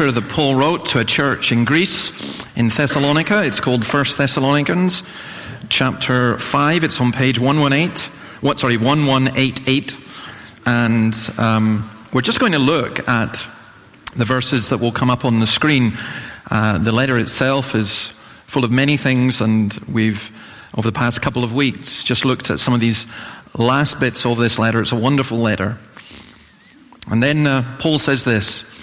letter that Paul wrote to a church in Greece, in Thessalonica. It's called First Thessalonians, chapter 5. It's on page 118. What, sorry, 1188. And um, we're just going to look at the verses that will come up on the screen. Uh, the letter itself is full of many things, and we've, over the past couple of weeks, just looked at some of these last bits of this letter. It's a wonderful letter. And then uh, Paul says this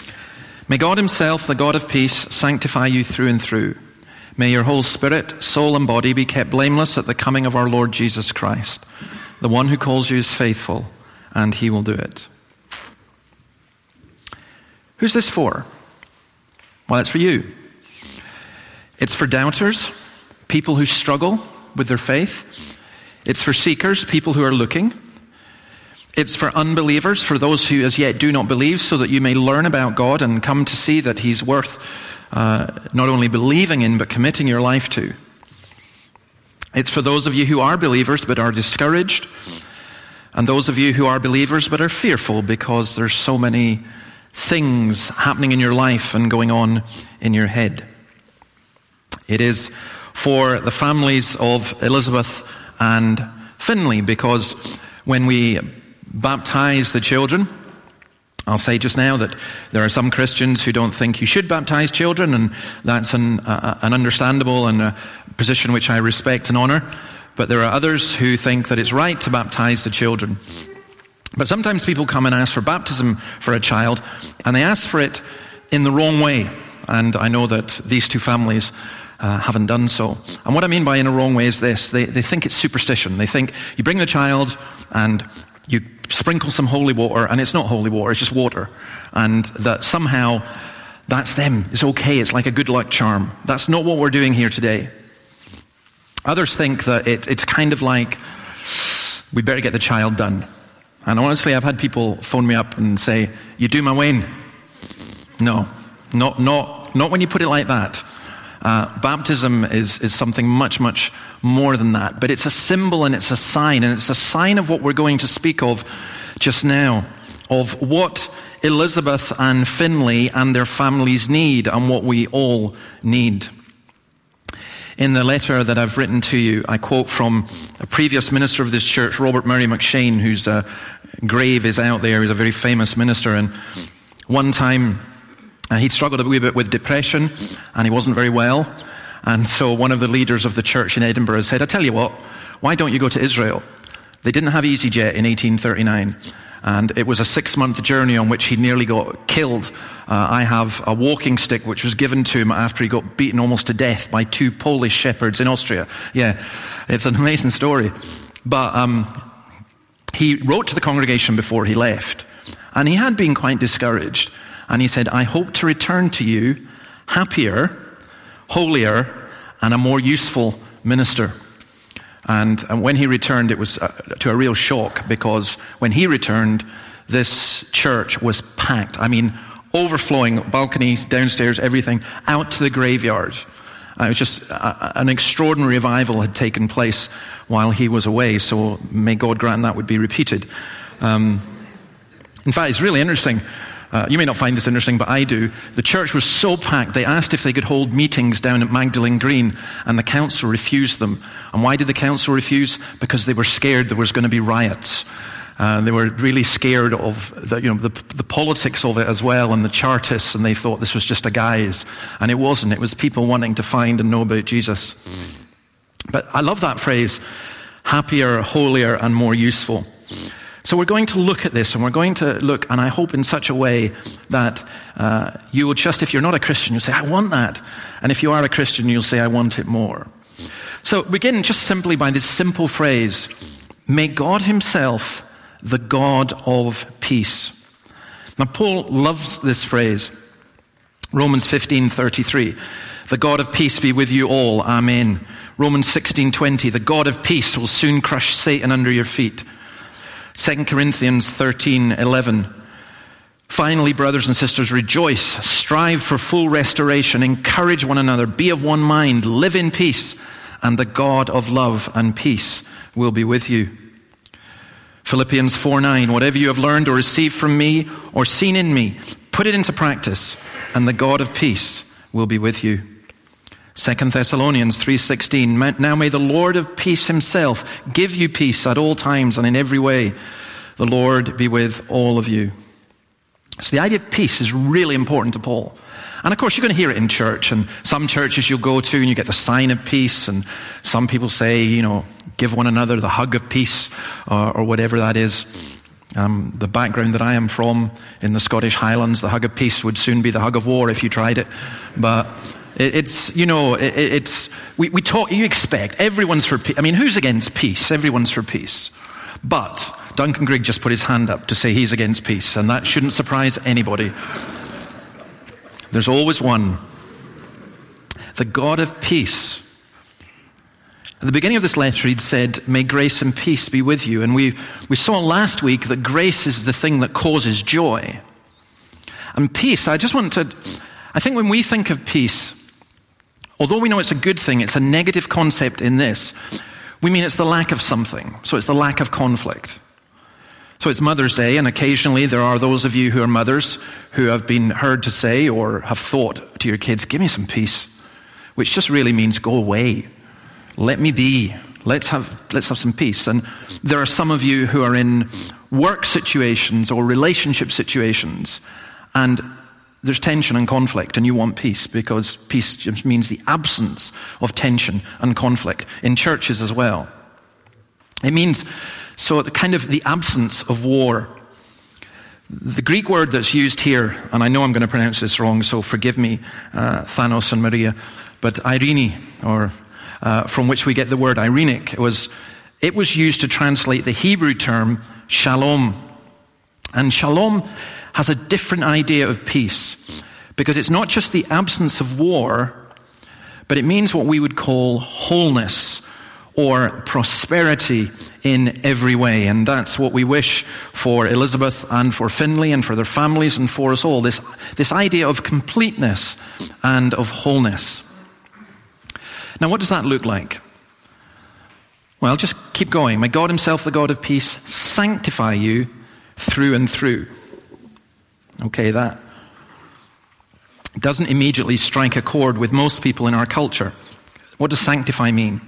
May God Himself, the God of peace, sanctify you through and through. May your whole spirit, soul, and body be kept blameless at the coming of our Lord Jesus Christ. The one who calls you is faithful, and He will do it. Who's this for? Well, it's for you. It's for doubters, people who struggle with their faith. It's for seekers, people who are looking. It's for unbelievers, for those who as yet do not believe, so that you may learn about God and come to see that He's worth uh, not only believing in, but committing your life to. It's for those of you who are believers but are discouraged, and those of you who are believers but are fearful because there's so many things happening in your life and going on in your head. It is for the families of Elizabeth and Finley because when we baptize the children. I'll say just now that there are some Christians who don't think you should baptize children, and that's an, uh, an understandable and a position which I respect and honor. But there are others who think that it's right to baptize the children. But sometimes people come and ask for baptism for a child, and they ask for it in the wrong way. And I know that these two families uh, haven't done so. And what I mean by in a wrong way is this they, they think it's superstition. They think you bring the child and you sprinkle some holy water, and it's not holy water, it's just water. And that somehow that's them. It's okay, it's like a good luck charm. That's not what we're doing here today. Others think that it, it's kind of like we better get the child done. And honestly, I've had people phone me up and say, You do my wean? No, not, not, not when you put it like that. Uh, baptism is, is something much, much more than that. But it's a symbol and it's a sign, and it's a sign of what we're going to speak of just now of what Elizabeth and Finley and their families need and what we all need. In the letter that I've written to you, I quote from a previous minister of this church, Robert Murray M'Cheyne, whose uh, grave is out there. He's a very famous minister. And one time, uh, he'd struggled a wee bit with depression and he wasn't very well. And so one of the leaders of the church in Edinburgh said, I tell you what, why don't you go to Israel? They didn't have EasyJet in 1839. And it was a six month journey on which he nearly got killed. Uh, I have a walking stick which was given to him after he got beaten almost to death by two Polish shepherds in Austria. Yeah, it's an amazing story. But um, he wrote to the congregation before he left. And he had been quite discouraged. And he said, I hope to return to you happier, holier, and a more useful minister. And, and when he returned, it was uh, to a real shock because when he returned, this church was packed. I mean, overflowing, balconies, downstairs, everything, out to the graveyard. Uh, it was just uh, an extraordinary revival had taken place while he was away, so may God grant that would be repeated. Um, in fact, it's really interesting. Uh, you may not find this interesting, but I do. The church was so packed, they asked if they could hold meetings down at Magdalen Green, and the council refused them. And why did the council refuse? Because they were scared there was going to be riots. Uh, they were really scared of the, you know, the, the, politics of it as well and the Chartists, and they thought this was just a guise. And it wasn't. It was people wanting to find and know about Jesus. But I love that phrase happier, holier, and more useful. So we're going to look at this and we're going to look, and I hope in such a way that uh, you will just, if you're not a Christian, you'll say, I want that. And if you are a Christian, you'll say, I want it more. So begin just simply by this simple phrase May God Himself, the God of peace. Now, Paul loves this phrase. Romans 15:33. The God of peace be with you all. Amen. Romans 16:20. The God of peace will soon crush Satan under your feet. 2 Corinthians 13 11. Finally, brothers and sisters, rejoice, strive for full restoration, encourage one another, be of one mind, live in peace, and the God of love and peace will be with you. Philippians 4 9, whatever you have learned or received from me or seen in me, put it into practice, and the God of peace will be with you. 2 Thessalonians 3:16 Now may the Lord of peace himself give you peace at all times and in every way. The Lord be with all of you. So the idea of peace is really important to Paul. And of course, you're going to hear it in church, and some churches you'll go to and you get the sign of peace, and some people say, you know, give one another the hug of peace, or, or whatever that is. Um, the background that I am from in the Scottish Highlands, the hug of peace would soon be the hug of war if you tried it. But it's, you know, it's, we, we talk, you expect, everyone's for peace. I mean, who's against peace? Everyone's for peace. But Duncan Grigg just put his hand up to say he's against peace, and that shouldn't surprise anybody. There's always one. The God of peace. At the beginning of this letter, he'd said, May grace and peace be with you. And we, we saw last week that grace is the thing that causes joy. And peace, I just want to, I think when we think of peace, although we know it's a good thing, it's a negative concept in this. We mean it's the lack of something. So it's the lack of conflict. So it's Mother's Day, and occasionally there are those of you who are mothers who have been heard to say or have thought to your kids, Give me some peace, which just really means go away. Let me be. Let's have, let's have some peace. And there are some of you who are in work situations or relationship situations, and there's tension and conflict, and you want peace because peace just means the absence of tension and conflict in churches as well. It means so the kind of the absence of war. The Greek word that's used here, and I know I'm going to pronounce this wrong, so forgive me, uh, Thanos and Maria, but Irene, or uh, from which we get the word Irenic, it was it was used to translate the Hebrew term shalom, and shalom has a different idea of peace because it's not just the absence of war, but it means what we would call wholeness or prosperity in every way. And that's what we wish for Elizabeth and for Finley and for their families and for us all. This, this idea of completeness and of wholeness. Now, what does that look like? Well, just keep going. May God Himself, the God of peace, sanctify you through and through. Okay, that doesn't immediately strike a chord with most people in our culture. What does sanctify mean?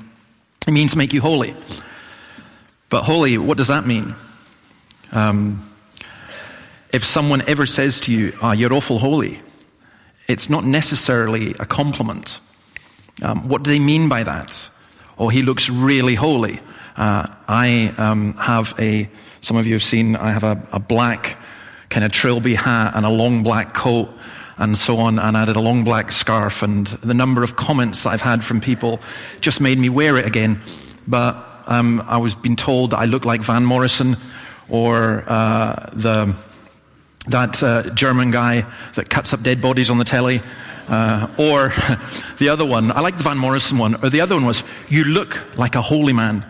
It means make you holy. But holy, what does that mean? Um, if someone ever says to you, oh, you're awful holy, it's not necessarily a compliment. Um, what do they mean by that? Oh, he looks really holy. Uh, I um, have a, some of you have seen, I have a, a black kind of trilby hat and a long black coat and so on, and I had a long black scarf, and the number of comments that I've had from people just made me wear it again. But um, I was being told that I look like Van Morrison or uh, the, that uh, German guy that cuts up dead bodies on the telly. Uh, or the other one, I like the Van Morrison one, or the other one was, You look like a holy man.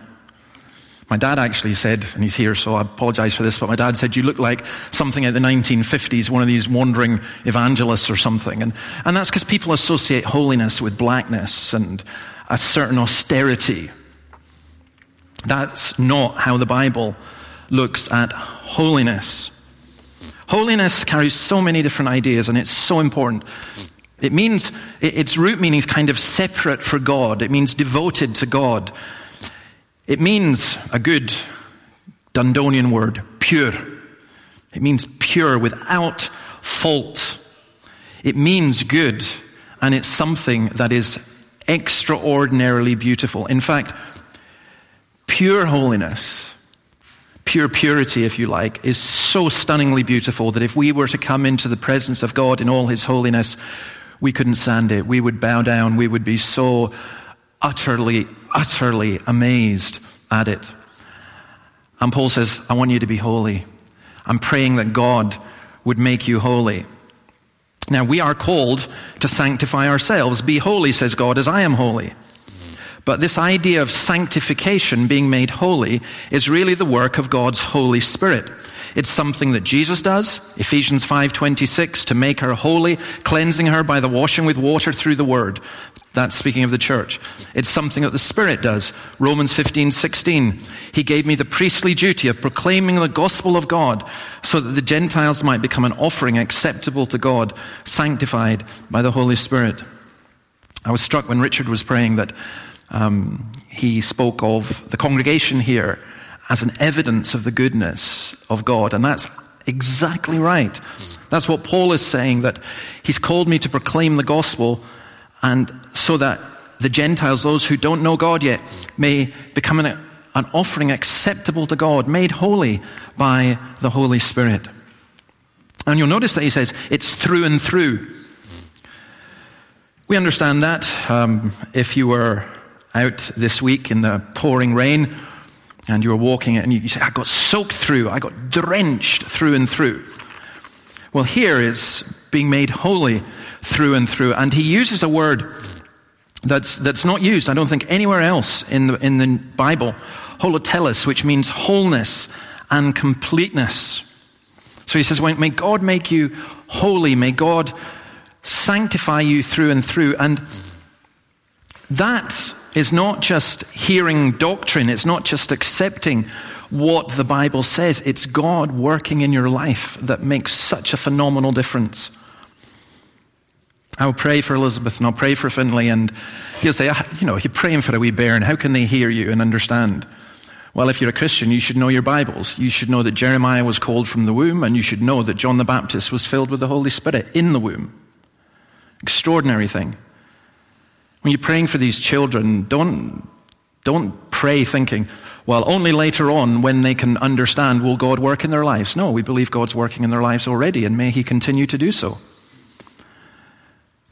My dad actually said, and he's here, so I apologize for this, but my dad said, You look like something in the 1950s, one of these wandering evangelists or something. And, and that's because people associate holiness with blackness and a certain austerity. That's not how the Bible looks at holiness. Holiness carries so many different ideas, and it's so important. It means, its root meaning is kind of separate for God. It means devoted to God. It means a good Dundonian word, pure. It means pure, without fault. It means good, and it's something that is extraordinarily beautiful. In fact, pure holiness, pure purity, if you like, is so stunningly beautiful that if we were to come into the presence of God in all His holiness, we couldn't stand it. We would bow down. We would be so utterly, utterly amazed at it. And Paul says, I want you to be holy. I'm praying that God would make you holy. Now, we are called to sanctify ourselves. Be holy, says God, as I am holy. But this idea of sanctification, being made holy, is really the work of God's Holy Spirit. It's something that Jesus does, Ephesians 5:26, to make her holy, cleansing her by the washing with water through the word. That's speaking of the church. It's something that the Spirit does. Romans 15, 16. He gave me the priestly duty of proclaiming the gospel of God so that the Gentiles might become an offering acceptable to God, sanctified by the Holy Spirit. I was struck when Richard was praying that um, he spoke of the congregation here as an evidence of the goodness of God. And that's exactly right. That's what Paul is saying, that he's called me to proclaim the gospel and so that the Gentiles, those who don't know God yet, may become an, an offering acceptable to God, made holy by the Holy Spirit. And you'll notice that he says it's through and through. We understand that. Um, if you were out this week in the pouring rain and you were walking and you, say, I got soaked through, I got drenched through and through. Well, here is being made holy through and through. And he uses a word that's, that's not used, I don't think, anywhere else in the, in the Bible. Holotelos, which means wholeness and completeness. So he says, May God make you holy. May God sanctify you through and through. And that is not just hearing doctrine, it's not just accepting what the Bible says. It's God working in your life that makes such a phenomenal difference. I'll pray for Elizabeth and I'll pray for Finley, and he'll say, ah, You know, you're praying for a wee bairn. How can they hear you and understand? Well, if you're a Christian, you should know your Bibles. You should know that Jeremiah was called from the womb, and you should know that John the Baptist was filled with the Holy Spirit in the womb. Extraordinary thing. When you're praying for these children, don't, don't pray thinking, well, only later on, when they can understand, will God work in their lives. No, we believe God's working in their lives already, and may He continue to do so.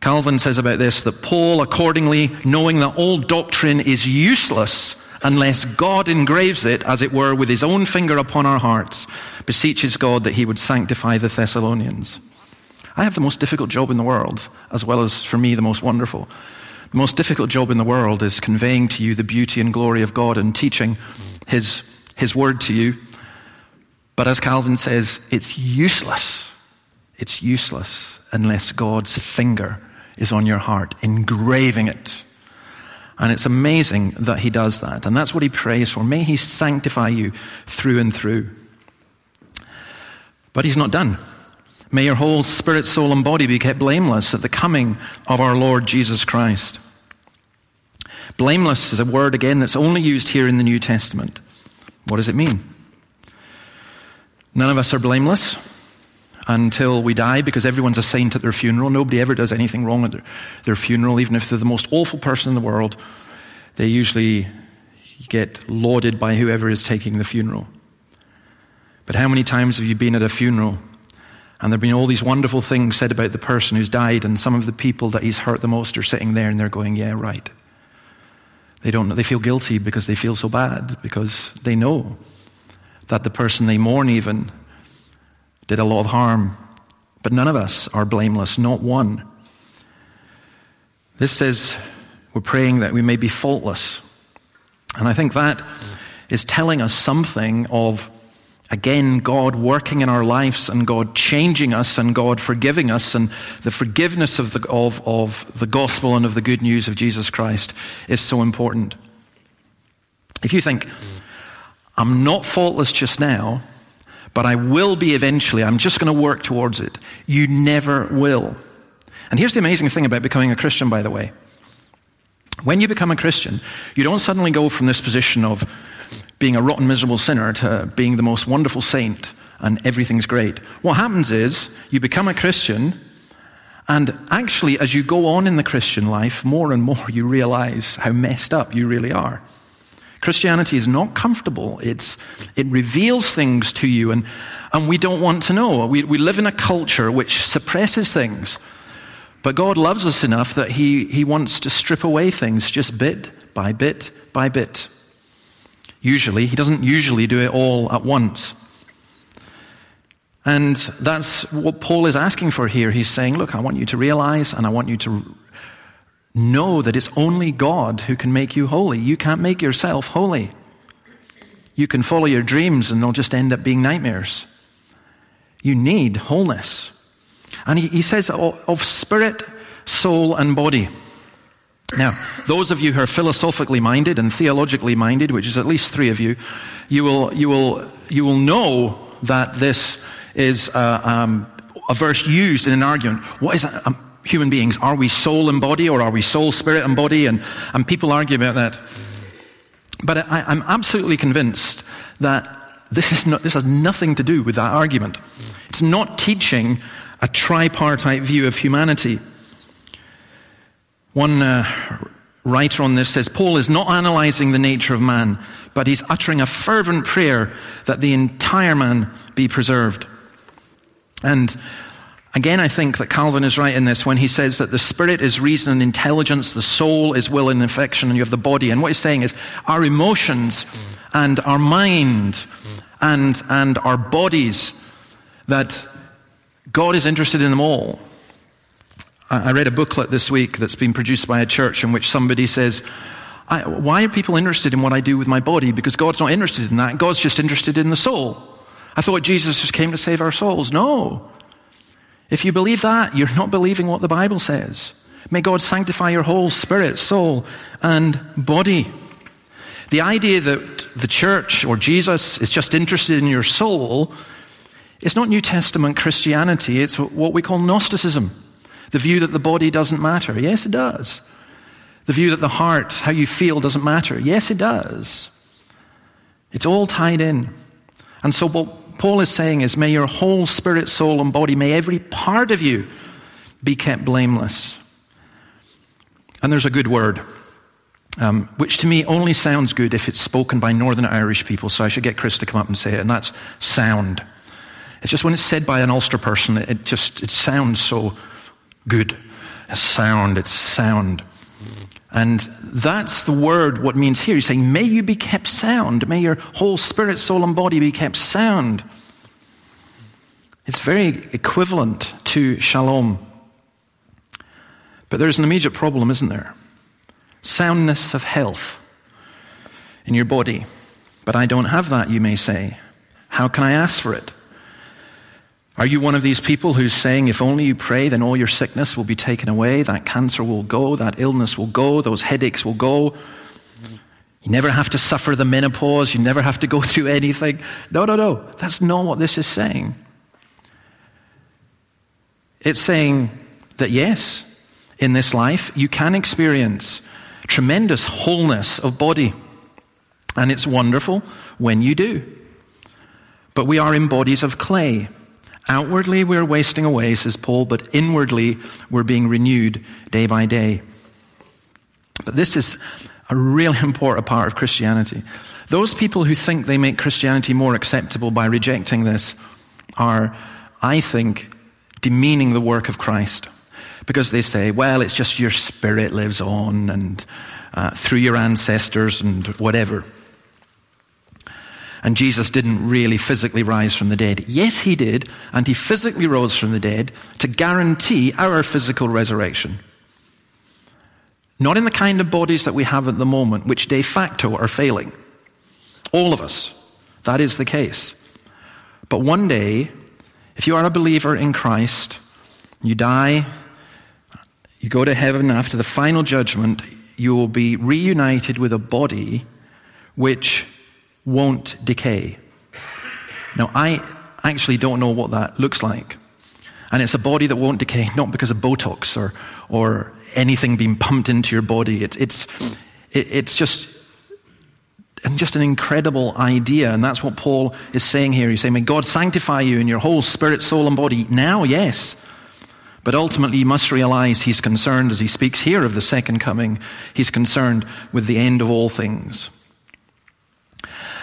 Calvin says about this that Paul, accordingly, knowing that all doctrine is useless unless God engraves it, as it were, with his own finger upon our hearts, beseeches God that he would sanctify the Thessalonians. I have the most difficult job in the world, as well as for me the most wonderful. The most difficult job in the world is conveying to you the beauty and glory of God and teaching his, his word to you. But as Calvin says, it's useless. It's useless unless God's finger is on your heart, engraving it. And it's amazing that he does that. And that's what he prays for. May he sanctify you through and through. But he's not done. May your whole spirit, soul, and body be kept blameless at the coming of our Lord Jesus Christ. Blameless is a word, again, that's only used here in the New Testament. What does it mean? None of us are blameless until we die because everyone's a saint at their funeral. Nobody ever does anything wrong at their, their funeral, even if they're the most awful person in the world. They usually get lauded by whoever is taking the funeral. But how many times have you been at a funeral and there have been all these wonderful things said about the person who's died, and some of the people that he's hurt the most are sitting there and they're going, Yeah, right. They don't they feel guilty because they feel so bad, because they know that the person they mourn even did a lot of harm. But none of us are blameless, not one. This says we're praying that we may be faultless. And I think that is telling us something of, again, God working in our lives and God changing us and God forgiving us and the forgiveness of the, of, of the gospel and of the good news of Jesus Christ is so important. If you think, I'm not faultless just now, but I will be eventually. I'm just going to work towards it. You never will. And here's the amazing thing about becoming a Christian, by the way. When you become a Christian, you don't suddenly go from this position of being a rotten, miserable sinner to being the most wonderful saint and everything's great. What happens is you become a Christian, and actually, as you go on in the Christian life, more and more you realize how messed up you really are. Christianity is not comfortable. It's, it reveals things to you, and, and we don't want to know. We, we live in a culture which suppresses things. But God loves us enough that he, he wants to strip away things just bit by bit by bit. Usually, He doesn't usually do it all at once. And that's what Paul is asking for here. He's saying, Look, I want you to realize and I want you to know that it's only God who can make you holy. You can't make yourself holy. You can follow your dreams and they'll just end up being nightmares. You need wholeness. And he, he says of spirit, soul, and body. Now, those of you who are philosophically minded and theologically minded, which is at least three of you, you will, you will, you will know that this is a, um, a verse used in an argument. What is that? Um, human beings? Are we soul and body or are we soul, spirit and body? And, and people argue about that. But I, I'm absolutely convinced that this, is not, this has nothing to do with that argument. It's not teaching a tripartite view of humanity. One uh, writer on this says Paul is not analyzing the nature of man, but he's uttering a fervent prayer that the entire man be preserved. And again, I think that Calvin is right in this when he says that the spirit is reason and intelligence, the soul is will and affection, and you have the body. And what he's saying is our emotions and our mind and, and our bodies, that God is interested in them all. I read a booklet this week that's been produced by a church in which somebody says, Why are people interested in what I do with my body? Because God's not interested in that. God's just interested in the soul. I thought Jesus just came to save our souls. No. If you believe that, you're not believing what the Bible says. May God sanctify your whole spirit, soul, and body. The idea that the church or Jesus is just interested in your soul is not New Testament Christianity, it's what we call Gnosticism. The view that the body doesn't matter. Yes, it does. The view that the heart, how you feel, doesn't matter. Yes, it does. It's all tied in. And so, what Paul is saying is, may your whole spirit, soul, and body, may every part of you be kept blameless. And there's a good word, um, which to me only sounds good if it's spoken by Northern Irish people, so I should get Chris to come up and say it, and that's sound. It's just when it's said by an Ulster person, it just it sounds so good. Sound, it's sound. And that's the word, what means here. He's saying, may you be kept sound. May your whole spirit, soul, and body be kept sound. It's very equivalent to shalom. But there's an immediate problem, isn't there? Soundness of health in your body. But I don't have that, you may say. How can I ask for it? Are you one of these people who's saying, if only you pray, then all your sickness will be taken away, that cancer will go, that illness will go, those headaches will go? You never have to suffer the menopause, you never have to go through anything. No, no, no. That's not what this is saying. It's saying that yes, in this life, you can experience tremendous wholeness of body. And it's wonderful when you do. But we are in bodies of clay. Outwardly, we're wasting away, says Paul, but inwardly, we're being renewed day by day. But this is a really important part of Christianity. Those people who think they make Christianity more acceptable by rejecting this are, I think, demeaning the work of Christ. Because they say, well, it's just your spirit lives on and uh, through your ancestors and whatever. And Jesus didn't really physically rise from the dead. Yes, he did, and he physically rose from the dead to guarantee our physical resurrection. Not in the kind of bodies that we have at the moment, which de facto are failing. All of us. That is the case. But one day, if you are a believer in Christ, you die, you go to heaven after the final judgment, you will be reunited with a body which won't decay. Now, I actually don't know what that looks like. And it's a body that won't decay, not because of Botox or, or anything being pumped into your body. It, it's, it, it's just, just an incredible idea. And that's what Paul is saying here. He's saying, May God sanctify you in your whole spirit, soul, and body. Now, yes. But ultimately, you must realize he's concerned, as he speaks here of the second coming, he's concerned with the end of all things.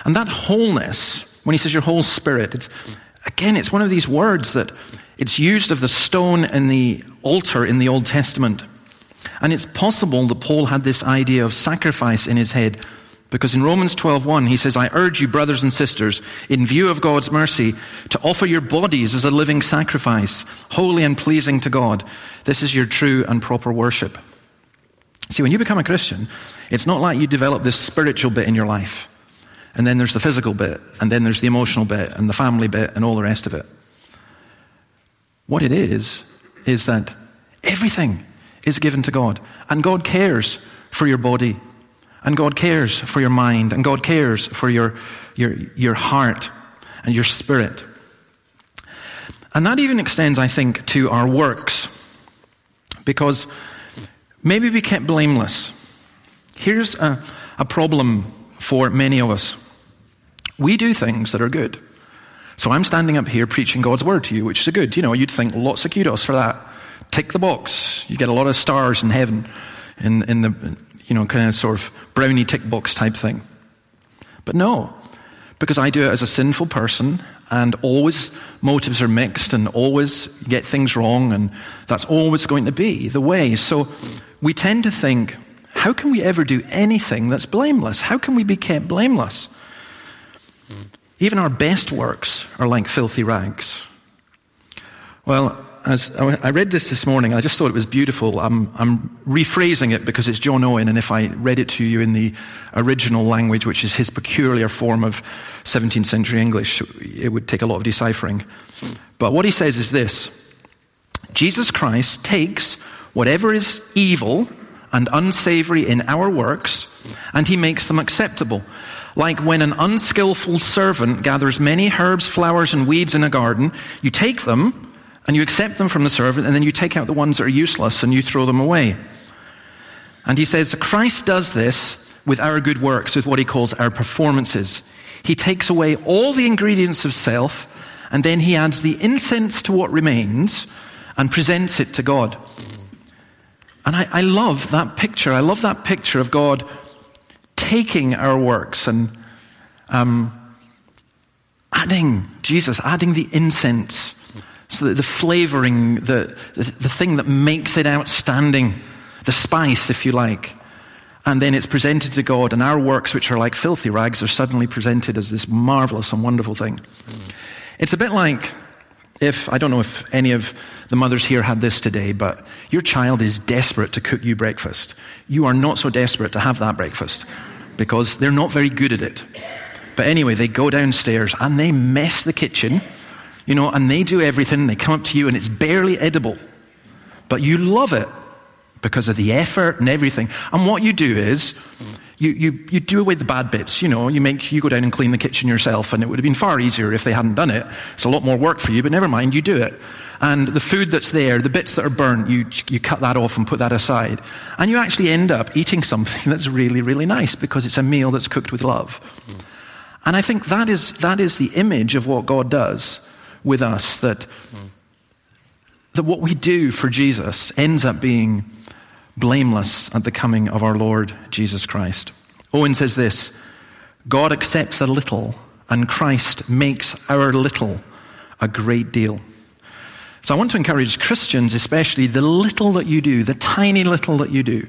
And that wholeness, when he says your whole spirit, it's, again, it's one of these words that it's used of the stone and the altar in the Old Testament. And it's possible that Paul had this idea of sacrifice in his head because in Romans 12:1 he says I urge you brothers and sisters in view of God's mercy to offer your bodies as a living sacrifice holy and pleasing to God this is your true and proper worship. See when you become a Christian it's not like you develop this spiritual bit in your life and then there's the physical bit, and then there's the emotional bit, and the family bit, and all the rest of it. What it is, is that everything is given to God. And God cares for your body. And God cares for your mind. And God cares for your, your, your heart and your spirit. And that even extends, I think, to our works. Because maybe we kept blameless. Here's a, a problem for many of us. We do things that are good. So I'm standing up here preaching God's word to you, which is a good. You know, you'd think lots of kudos for that. Tick the box. You get a lot of stars in heaven in, in the, you know, kind of sort of brownie tick box type thing. But no, because I do it as a sinful person and always motives are mixed and always get things wrong and that's always going to be the way. So we tend to think, how can we ever do anything that's blameless? How can we be kept blameless? Even our best works are like filthy rags. Well, as I read this this morning, I just thought it was beautiful. I'm, I'm, rephrasing it because it's John Owen, and if I read it to you in the original language, which is his peculiar form of 17th century English, it would take a lot of deciphering. But what he says is this Jesus Christ takes whatever is evil and unsavory in our works, and he makes them acceptable like when an unskillful servant gathers many herbs, flowers, and weeds in a garden, you take them and you accept them from the servant, and then you take out the ones that are useless and you throw them away. And he says, Christ does this with our good works, with what he calls our performances. He takes away all the ingredients of self, and then he adds the incense to what remains and presents it to God. And I, I love that picture. I love that picture of God taking our works and um, adding, Jesus, adding the incense, so that the flavoring, the, the, the thing that makes it outstanding, the spice, if you like. And then it's presented to God, and our works, which are like filthy rags, are suddenly presented as this marvelous and wonderful thing. It's a bit like if, I don't know if any of the mothers here had this today, but your child is desperate to cook you breakfast. You are not so desperate to have that breakfast because they're not very good at it. But anyway, they go downstairs and they mess the kitchen, you know, and they do everything. They come up to you and it's barely edible. But you love it because of the effort and everything. And what you do is, you, you, you do away the bad bits. You know, you make, you go down and clean the kitchen yourself, and it would have been far easier if they hadn't done it. It's a lot more work for you, but never mind, you do it. And the food that's there, the bits that are burnt, you, you cut that off and put that aside. And you actually end up eating something that's really, really nice because it's a meal that's cooked with love. And I think that is, that is the image of what God does with us, that, that what we do for Jesus ends up being blameless at the coming of our Lord Jesus Christ. Owen says this God accepts a little, and Christ makes our little a great deal. So I want to encourage Christians, especially, the little that you do, the tiny little that you do.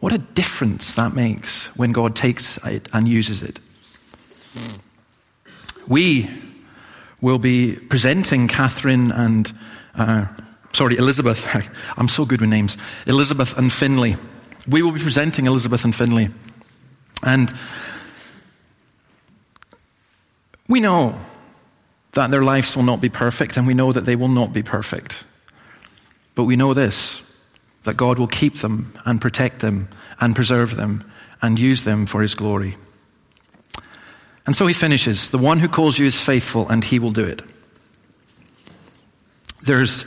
What a difference that makes when God takes it and uses it. We will be presenting Catherine and, uh, sorry, Elizabeth. I'm so good with names. Elizabeth and Finley. We will be presenting Elizabeth and Finley. And we know that their lives will not be perfect, and we know that they will not be perfect. But we know this that God will keep them and protect them and preserve them and use them for his glory. And so he finishes The one who calls you is faithful, and he will do it. There's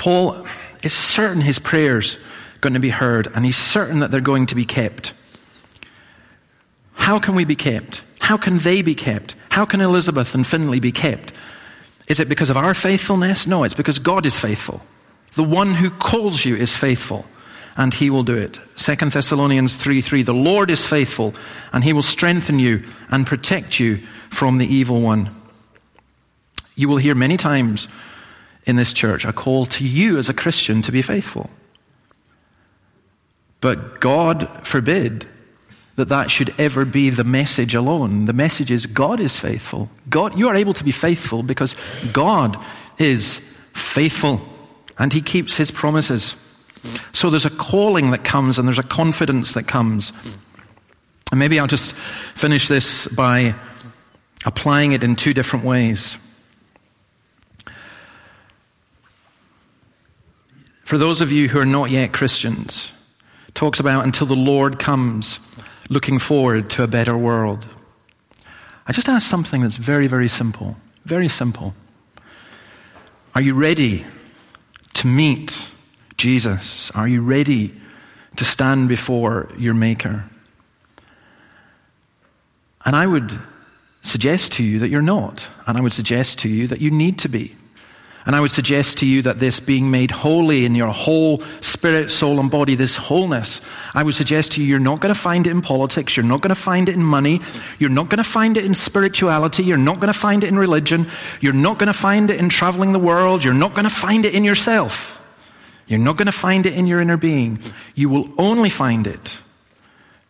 Paul is certain his prayers going to be heard, and he's certain that they're going to be kept. How can we be kept? How can they be kept? How can Elizabeth and Finley be kept? Is it because of our faithfulness? No, it's because God is faithful. The one who calls you is faithful, and he will do it. 2 Thessalonians 3 3 The Lord is faithful, and he will strengthen you and protect you from the evil one. You will hear many times in this church a call to you as a Christian to be faithful. But God forbid that that should ever be the message alone. The message is God is faithful. God, you are able to be faithful because God is faithful and he keeps his promises. So there's a calling that comes and there's a confidence that comes. And maybe I'll just finish this by applying it in two different ways. For those of you who are not yet Christians, talks about until the Lord comes, looking forward to a better world. I just ask something that's very, very simple. Very simple. Are you ready to meet Jesus? Are you ready to stand before your Maker? And I would suggest to you that you're not. And I would suggest to you that you need to be. And I would suggest to you that this being made holy in your whole spirit, soul, and body, this wholeness, I would suggest to you you're not going to find it in politics, you're not going to find it in money, you're not going to find it in spirituality, you're not going to find it in religion, you're not going to find it in traveling the world, you're not going to find it in yourself. You're not going to find it in your inner being. You will only find it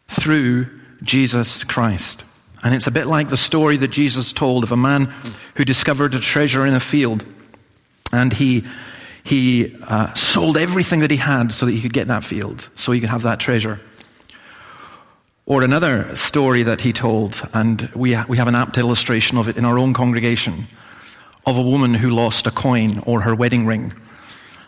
through Jesus Christ. And it's a bit like the story that Jesus told of a man who discovered a treasure in a field. And he, he uh, sold everything that he had so that he could get that field, so he could have that treasure. Or another story that he told, and we, we have an apt illustration of it in our own congregation, of a woman who lost a coin or her wedding ring.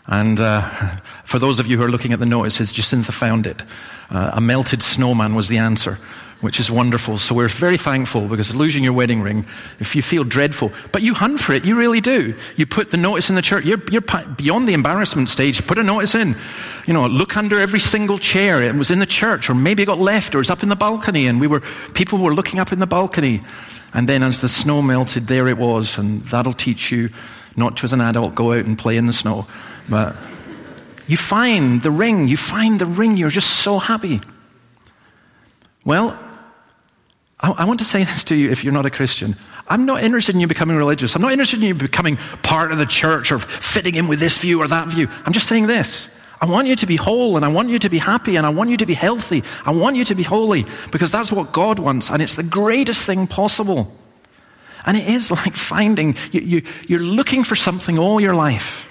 And uh, for those of you who are looking at the notices, Jacintha found it. Uh, a melted snowman was the answer which is wonderful. So we're very thankful because losing your wedding ring, if you feel dreadful, but you hunt for it, you really do. You put the notice in the church. You're, you're beyond the embarrassment stage. Put a notice in. You know, look under every single chair. It was in the church, or maybe it got left, or it's up in the balcony, and we were people were looking up in the balcony. And then as the snow melted, there it was, and that'll teach you not to, as an adult, go out and play in the snow. But you find the ring. You find the ring. You're just so happy. Well, I, want to say this to you if you're not a Christian. I'm not interested in you becoming religious. I'm not interested in you becoming part of the church or fitting in with this view or that view. I'm just saying this. I want you to be whole and I want you to be happy and I want you to be healthy. I want you to be holy because that's what God wants and it's the greatest thing possible. And it is like finding, you, you, you're looking for something all your life.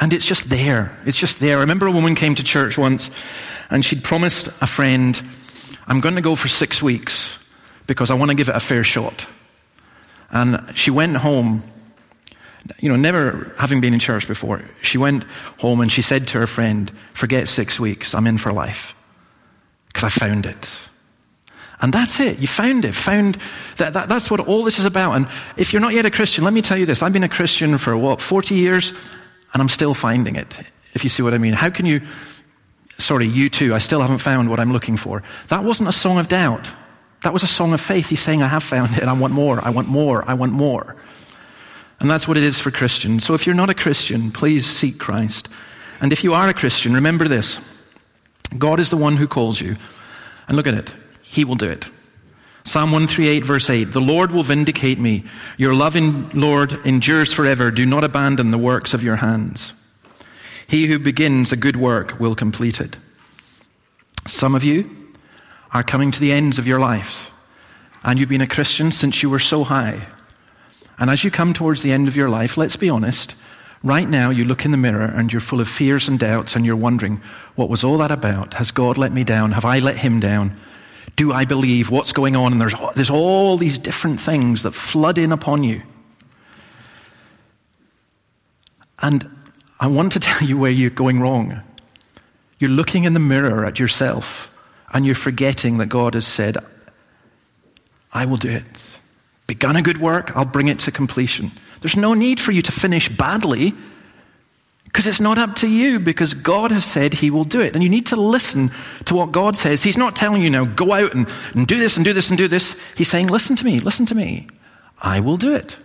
And it's just there. It's just there. I remember a woman came to church once and she'd promised a friend I'm going to go for six weeks because I want to give it a fair shot. And she went home, you know, never having been in church before. She went home and she said to her friend, Forget six weeks, I'm in for life. Because I found it. And that's it. You found it. Found that, that, that's what all this is about. And if you're not yet a Christian, let me tell you this. I've been a Christian for what, 40 years, and I'm still finding it, if you see what I mean. How can you Sorry, U2, I still haven't found what I'm looking for. That wasn't a song of doubt. That was a song of faith. He's saying, I have found it, I want more, I want more, I want more. And that's what it is for Christians. So if you're not a Christian, please seek Christ. And if you are a Christian, remember this God is the one who calls you. And look at it, He will do it. Psalm 138, verse 8 The Lord will vindicate me. Your loving Lord endures forever. Do not abandon the works of your hands. He who begins a good work will complete it. Some of you are coming to the ends of your life, and you've been a Christian since you were so high. And as you come towards the end of your life, let's be honest, right now you look in the mirror and you're full of fears and doubts, and you're wondering, what was all that about? Has God let me down? Have I let him down? Do I believe? What's going on? And there's, there's all these different things that flood in upon you. And I want to tell you where you're going wrong. You're looking in the mirror at yourself and you're forgetting that God has said, I will do it. Begun a good work, I'll bring it to completion. There's no need for you to finish badly because it's not up to you because God has said He will do it. And you need to listen to what God says. He's not telling you now, go out and, and do this and do this and do this. He's saying, listen to me, listen to me. I will do it.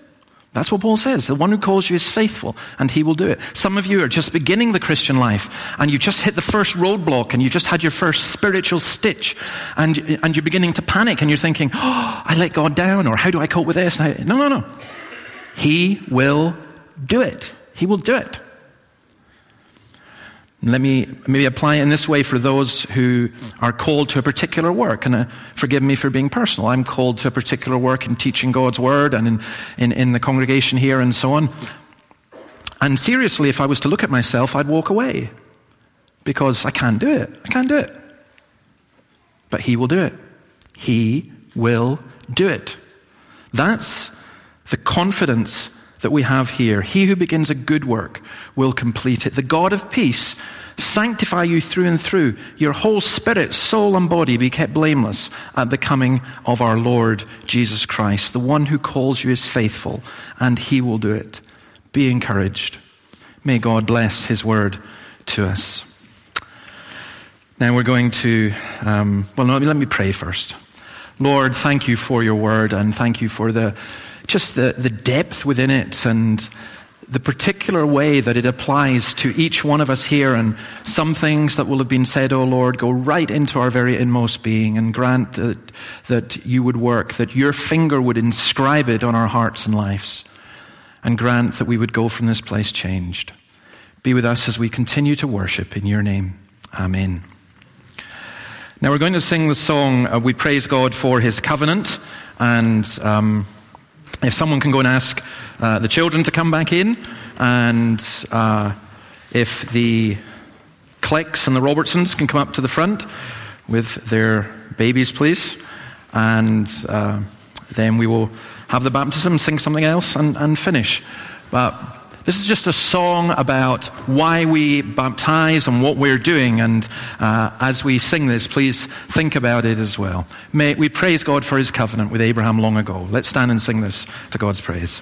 That's what Paul says. The one who calls you is faithful, and he will do it. Some of you are just beginning the Christian life, and you've just hit the first roadblock, and you've just had your first spiritual stitch, and, and you're beginning to panic, and you're thinking, oh, I let God down, or how do I cope with this? No, no, no. He will do it. He will do it. Let me maybe apply it in this way for those who are called to a particular work. And uh, forgive me for being personal. I'm called to a particular work in teaching God's word and in, in, in the congregation here and so on. And seriously, if I was to look at myself, I'd walk away because I can't do it. I can't do it. But He will do it. He will do it. That's the confidence that we have here. He who begins a good work will complete it. The God of peace sanctify you through and through. Your whole spirit, soul, and body be kept blameless at the coming of our Lord Jesus Christ. The one who calls you is faithful, and he will do it. Be encouraged. May God bless his word to us. Now we're going to, um, well, no, let me pray first. Lord, thank you for your word and thank you for the, just the, the depth within it and the particular way that it applies to each one of us here, and some things that will have been said, oh Lord, go right into our very inmost being, and grant that, that you would work, that your finger would inscribe it on our hearts and lives, and grant that we would go from this place changed. Be with us as we continue to worship in your name. Amen. Now we're going to sing the song, uh, We Praise God for His Covenant, and. Um, if someone can go and ask uh, the children to come back in, and uh, if the Clecks and the Robertsons can come up to the front with their babies, please, and uh, then we will have the baptism, sing something else, and, and finish. But this is just a song about why we baptize and what we're doing. And uh, as we sing this, please think about it as well. May we praise God for his covenant with Abraham long ago. Let's stand and sing this to God's praise.